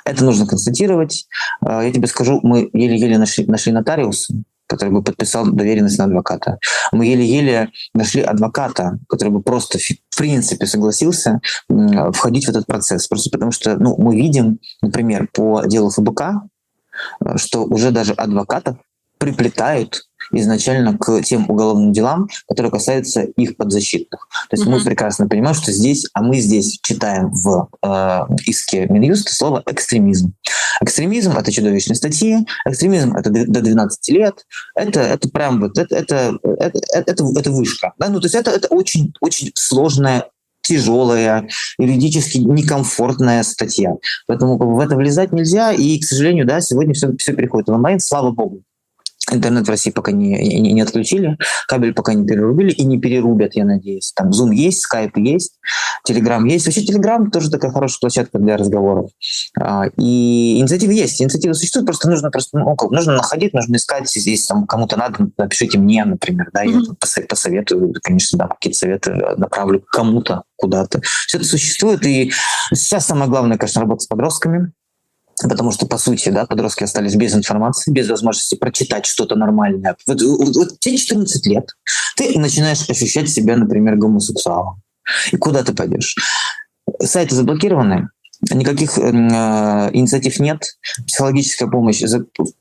Это нужно констатировать. А, я тебе скажу, мы еле-еле нашли, нашли нотариуса, который бы подписал доверенность на адвоката. Мы еле-еле нашли адвоката, который бы просто в принципе согласился входить в этот процесс. Просто потому что ну, мы видим, например, по делу ФБК, что уже даже адвокатов приплетают изначально к тем уголовным делам, которые касаются их подзащитных. То есть mm-hmm. мы прекрасно понимаем, что здесь, а мы здесь читаем в э, иске Минюста слово экстремизм. Экстремизм это чудовищные статьи, экстремизм это до 12 лет, это это прям вот это это это это, это вышка. Да? Ну то есть это это очень очень сложная тяжелая, юридически некомфортная статья. Поэтому в это влезать нельзя, и, к сожалению, да, сегодня все, все переходит в онлайн, слава богу. Интернет в России пока не, не, не отключили, кабель пока не перерубили и не перерубят, я надеюсь. Там Zoom есть, Skype есть, Telegram есть. Вообще Telegram тоже такая хорошая площадка для разговоров. А, и инициативы есть, инициативы существуют, просто нужно просто ну, нужно находить, нужно искать. Если там кому-то надо, напишите мне, например, да, mm-hmm. я посоветую, конечно, да, какие-то советы направлю кому-то куда-то. Все это существует, и сейчас самое главное, конечно, работать с подростками, Потому что, по сути, да, подростки остались без информации, без возможности прочитать что-то нормальное. Вот, вот, вот тебе 14 лет, ты начинаешь ощущать себя, например, гомосексуалом. И куда ты пойдешь? Сайты заблокированы, никаких э, инициатив нет, психологическая помощь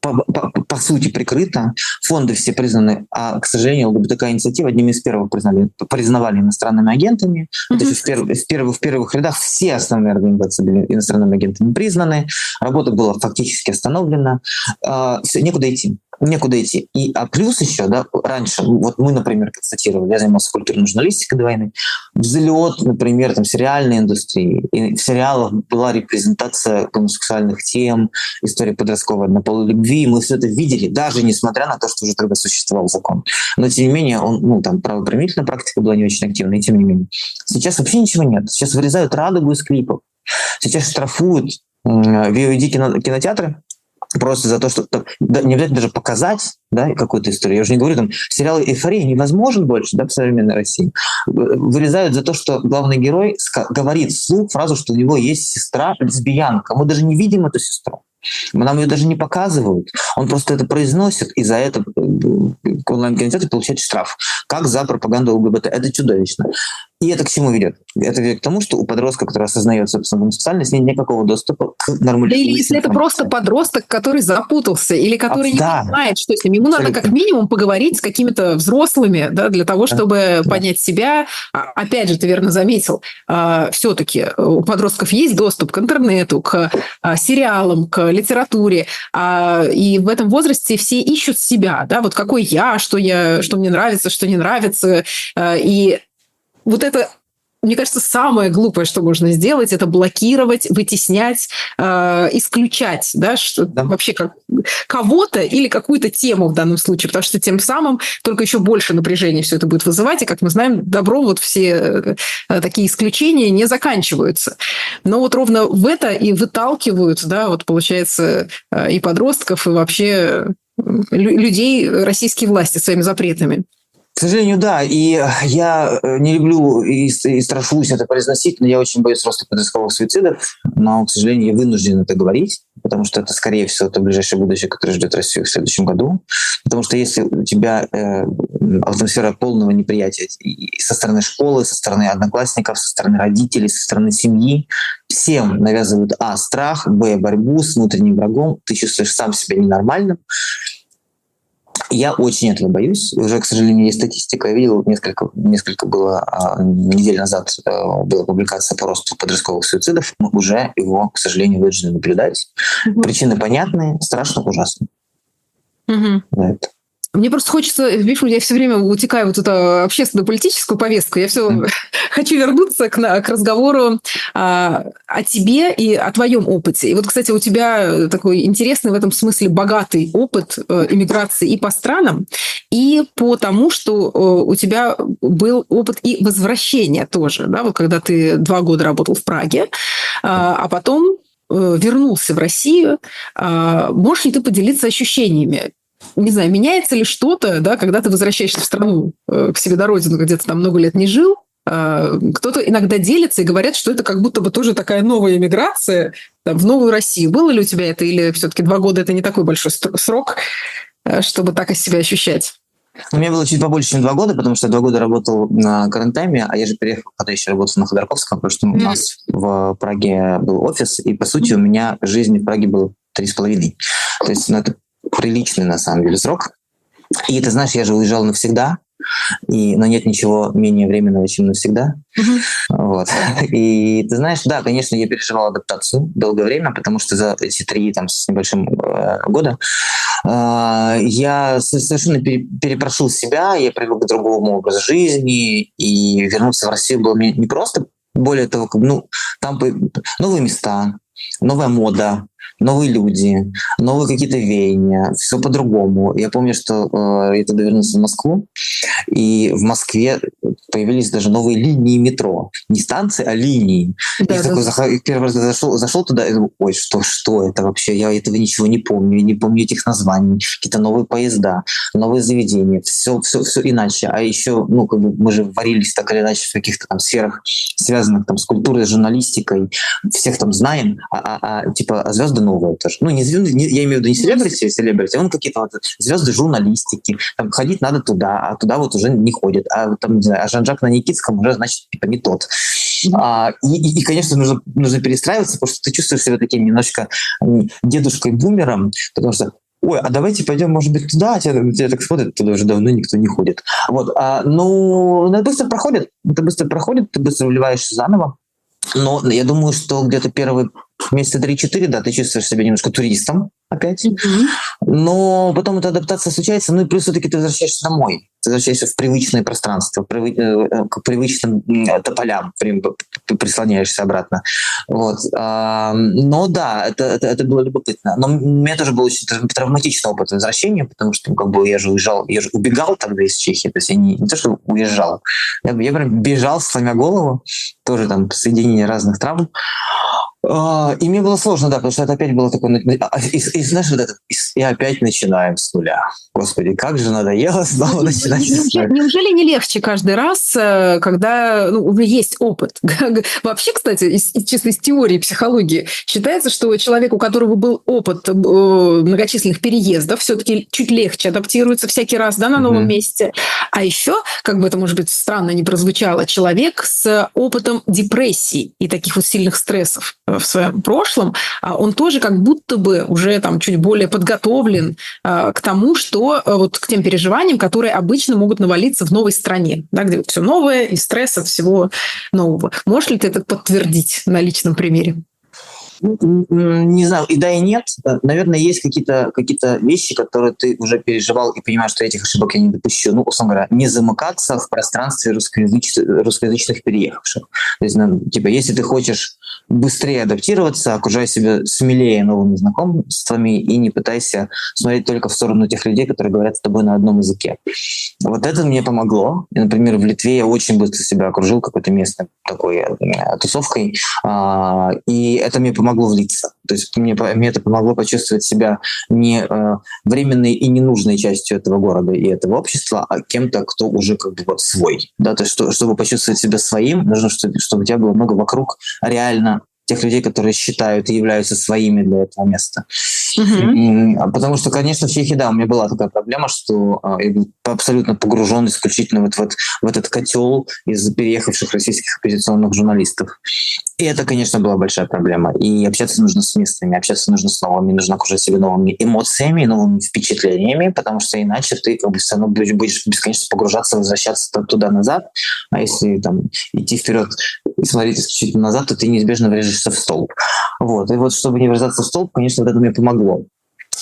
по, по, по сути прикрыта, фонды все признаны, а, к сожалению, ЛГБТК инициатива одними из первых признали, признавали иностранными агентами. Mm-hmm. Это в, перв, в, перв, в первых рядах все основные организации были иностранными агентами признаны, работа была фактически остановлена, э, все, некуда идти некуда идти. И, а плюс еще, да, раньше, вот мы, например, констатировали, я занимался культурной журналистикой до войны, взлет, например, там, сериальной индустрии. И в сериалах была репрезентация гомосексуальных тем, история подростковой однополой любви. Мы все это видели, даже несмотря на то, что уже тогда существовал закон. Но, тем не менее, он, ну, там, правоприменительная практика была не очень активной, и тем не менее. Сейчас вообще ничего нет. Сейчас вырезают радугу из клипов. Сейчас штрафуют VOD кинотеатры просто за то, что там, да, не обязательно даже показать да, какую-то историю. Я уже не говорю, там, сериалы «Эйфория» невозможен больше да, в современной России. Вырезают за то, что главный герой говорит вслух фразу, что у него есть сестра лесбиянка. Мы даже не видим эту сестру. Нам ее даже не показывают. Он просто это произносит, и за это э, онлайн-кинотеатр получает штраф. Как за пропаганду ЛГБТ. Это чудовищно. И это к чему ведет? Это ведет к тому, что у подростка, который осознает собственно гомосексуальность, нет никакого доступа к нормальному. Да или если это просто подросток, который запутался, или который а, не да. понимает, что с ним. Ему Абсолютно. надо как минимум поговорить с какими-то взрослыми, да, для того, чтобы да. понять себя. А, опять же, ты верно заметил, а, все-таки у подростков есть доступ к интернету, к сериалам, к литературе. И в этом возрасте все ищут себя, да, вот какой я, что я, что мне нравится, что не нравится. И вот это мне кажется, самое глупое, что можно сделать, это блокировать, вытеснять, э, исключать, да, что да. вообще как кого-то или какую-то тему в данном случае, потому что тем самым только еще больше напряжения все это будет вызывать, и, как мы знаем, добро вот все э, такие исключения не заканчиваются. Но вот ровно в это и выталкивают, да, вот получается э, и подростков, и вообще э, людей российские власти своими запретами. К сожалению, да. И я э, не люблю и, и страшусь это произносить, но я очень боюсь роста подростковых суицидов. Но, к сожалению, я вынужден это говорить, потому что это, скорее всего, то ближайшее будущее, которое ждет Россию в следующем году. Потому что если у тебя э, атмосфера полного неприятия и со стороны школы, со стороны одноклассников, со стороны родителей, со стороны семьи, всем навязывают а. страх, б. борьбу с внутренним врагом, ты чувствуешь сам себя ненормальным, я очень этого боюсь. Уже, к сожалению, есть статистика. Я видел, несколько, несколько было а, недель назад э, была публикация по росту подростковых суицидов. Мы уже его, к сожалению, вынуждены наблюдать. Угу. Причины понятные, страшно, ужасно. Угу. Это. Мне просто хочется, видишь, я все время утекаю вот эту общественно-политическую повестку. Я все mm. хочу вернуться к, к разговору а, о тебе и о твоем опыте. И вот, кстати, у тебя такой интересный в этом смысле богатый опыт э, иммиграции и по странам, и по тому, что э, у тебя был опыт и возвращения тоже. Да? Вот когда ты два года работал в Праге, а, а потом э, вернулся в Россию. А, можешь ли ты поделиться ощущениями? Не знаю, меняется ли что-то, да, когда ты возвращаешься в страну, э, к себе на родину, где ты там много лет не жил, а, кто-то иногда делится и говорят, что это как будто бы тоже такая новая иммиграция там, в новую Россию. Было ли у тебя это, или все-таки два года это не такой большой срок, э, чтобы так из себя ощущать? У меня было чуть побольше, чем два года, потому что я два года работал на карантайме, а я же переехал, когда еще работал на Ходорковском, потому что у нас в Праге был офис, и, по сути, у меня жизнь в Праге была три с половиной. То есть, ну, это приличный, на самом деле, срок. И ты знаешь, я же уезжал навсегда, и, но нет ничего менее временного, чем навсегда. Uh-huh. Вот. И ты знаешь, да, конечно, я переживал адаптацию долгое время, потому что за эти три там, с небольшим э, года э, я совершенно пере, перепрошил себя, я привык к другому образу жизни, и вернуться в Россию было мне не просто, более того, ну, там новые места, новая мода, новые люди, новые какие-то веяния, все по-другому. Я помню, что э, я тогда вернулся в Москву, и в Москве появились даже новые линии метро. Не станции, а линии. Да, я да. такой заход... первый раз зашел, зашел туда и думал, ой, что, что это вообще? Я этого ничего не помню, не помню этих названий, какие-то новые поезда, новые заведения, все, все, все иначе. А еще, ну, как бы мы же варились так или иначе в каких-то там сферах, связанных там с культурой, с журналистикой, всех там знаем, а, а, а типа а звезды новые тоже. Ну, не звезды, не, я имею в виду не селебрити, селебрити, он какие-то вот звезды журналистики. Там ходить надо туда, а туда вот уже не ходит. А там, не знаю, а Жан-Жак на Никитском уже, значит, типа не тот. А, и, и, и, конечно, нужно, нужно перестраиваться, потому что ты чувствуешь себя таким немножко дедушкой-бумером, потому что ой, а давайте пойдем, может быть, туда, а тебя, тебя так смотрят, туда уже давно никто не ходит. Вот, а, ну, это быстро проходит, это быстро проходит, ты быстро вливаешься заново, но я думаю, что где-то первые месяца 3-4, да, ты чувствуешь себя немножко туристом опять. Mm-hmm. Но потом эта адаптация случается, ну и плюс все-таки ты возвращаешься домой. Ты возвращаешься в привычное пространство, привы, э, к привычным тополям прислоняешься обратно. Вот. Но да, это, это, это было любопытно. Но у меня тоже был очень травматичный опыт возвращения, потому что ну, как бы я же уезжал, я же убегал тогда из Чехии, то есть я не, не то, что уезжал, я, я прям бежал, сломя голову, тоже там соединение разных травм. А, и мне было сложно, да, потому что это опять было такое... И, а, и, и знаешь, вот это, и опять начинаем с нуля. Господи, как же надоело снова начинать с нуля. Неужели не легче каждый раз, э, когда ну, уже есть опыт? Вообще, кстати, из, чисто из теории психологии считается, что человек, у которого был опыт э, многочисленных переездов, все-таки чуть легче адаптируется всякий раз да, на новом mm-hmm. месте. А еще, как бы это, может быть, странно не прозвучало, человек с опытом депрессии и таких вот сильных стрессов в своем прошлом, а он тоже как будто бы уже там чуть более подготовлен а, к тому, что а, вот к тем переживаниям, которые обычно могут навалиться в новой стране, да, где вот все новое и стресс от всего нового. Можешь ли ты это подтвердить на личном примере? Не знаю, и да, и нет. Наверное, есть какие-то какие вещи, которые ты уже переживал и понимаешь, что этих ошибок я не допущу. Ну, условно говоря, не замыкаться в пространстве русскоязыч... русскоязычных переехавших. То есть, ну, типа, если ты хочешь быстрее адаптироваться, окружай себя смелее новыми знакомствами и не пытайся смотреть только в сторону тех людей, которые говорят с тобой на одном языке. Вот это мне помогло. И, например, в Литве я очень быстро себя окружил какой-то местной такой тусовкой, а, и это мне помогло влиться. То есть мне, мне это помогло почувствовать себя не э, временной и ненужной частью этого города и этого общества, а кем-то, кто уже как бы вот свой. Да? То есть что, чтобы почувствовать себя своим, нужно, чтобы, чтобы у тебя было много вокруг реально тех людей, которые считают и являются своими для этого места. Mm-hmm. Потому что, конечно, в Чехии, да, у меня была такая проблема, что а, я был абсолютно погружен исключительно вот, вот в этот котел из переехавших российских оппозиционных журналистов. И это, конечно, была большая проблема. И общаться нужно с местными, общаться нужно с новыми, нужно окружать себя новыми эмоциями, новыми впечатлениями, потому что иначе ты как бы все равно будешь бесконечно погружаться, возвращаться туда-назад. А если там идти вперед и смотреть исключительно назад, то ты неизбежно врежешься в столб. Вот. И вот чтобы не врезаться в столб, конечно, вот это мне помогло.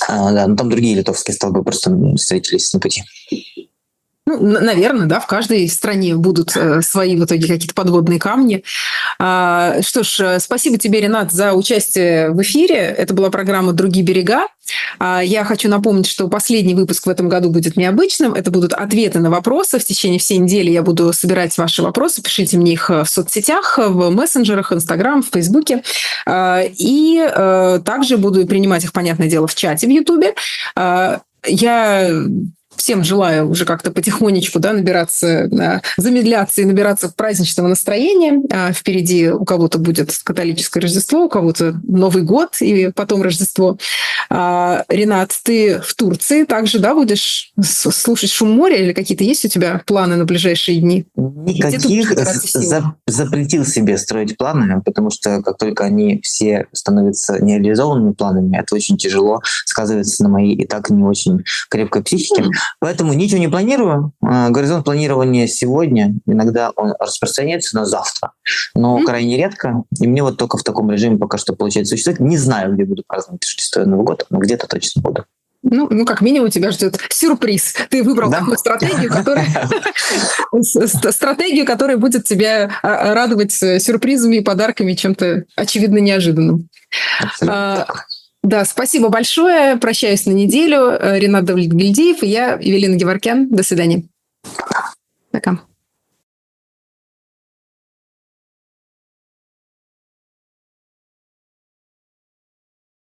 А, да, но там другие литовские столбы просто встретились на пути. Ну, наверное, да, в каждой стране будут э, свои в итоге какие-то подводные камни. А, что ж, э, спасибо тебе, Ренат, за участие в эфире. Это была программа «Другие берега». А, я хочу напомнить, что последний выпуск в этом году будет необычным. Это будут ответы на вопросы. В течение всей недели я буду собирать ваши вопросы. Пишите мне их в соцсетях, в мессенджерах, Инстаграм, в Фейсбуке. А, и э, также буду принимать их, понятное дело, в чате в Ютубе. Я всем желаю уже как-то потихонечку да, набираться, замедляться и набираться праздничного настроения. А впереди у кого-то будет католическое Рождество, у кого-то Новый год и потом Рождество. А, Ренат, ты в Турции также да, будешь слушать шум моря или какие-то есть у тебя планы на ближайшие дни? Никаких за, запретил себе строить планы, потому что как только они все становятся нереализованными планами, это очень тяжело сказывается на моей и так не очень крепкой психике. Поэтому ничего не планирую. А, горизонт планирования сегодня, иногда он распространяется на завтра, но mm-hmm. крайне редко. И мне вот только в таком режиме пока что получается существовать. Не знаю, где буду праздновать Рождество и Новый год, но где-то точно буду. Ну, ну, как минимум, тебя ждет сюрприз. Ты выбрал да? такую стратегию, которая стратегию, которая будет тебя а, радовать сюрпризами и подарками чем-то очевидно неожиданным. Да, спасибо большое. Прощаюсь на неделю. Ренат Давлетгильдиев и я, Евелина Геворкян. До свидания. Пока.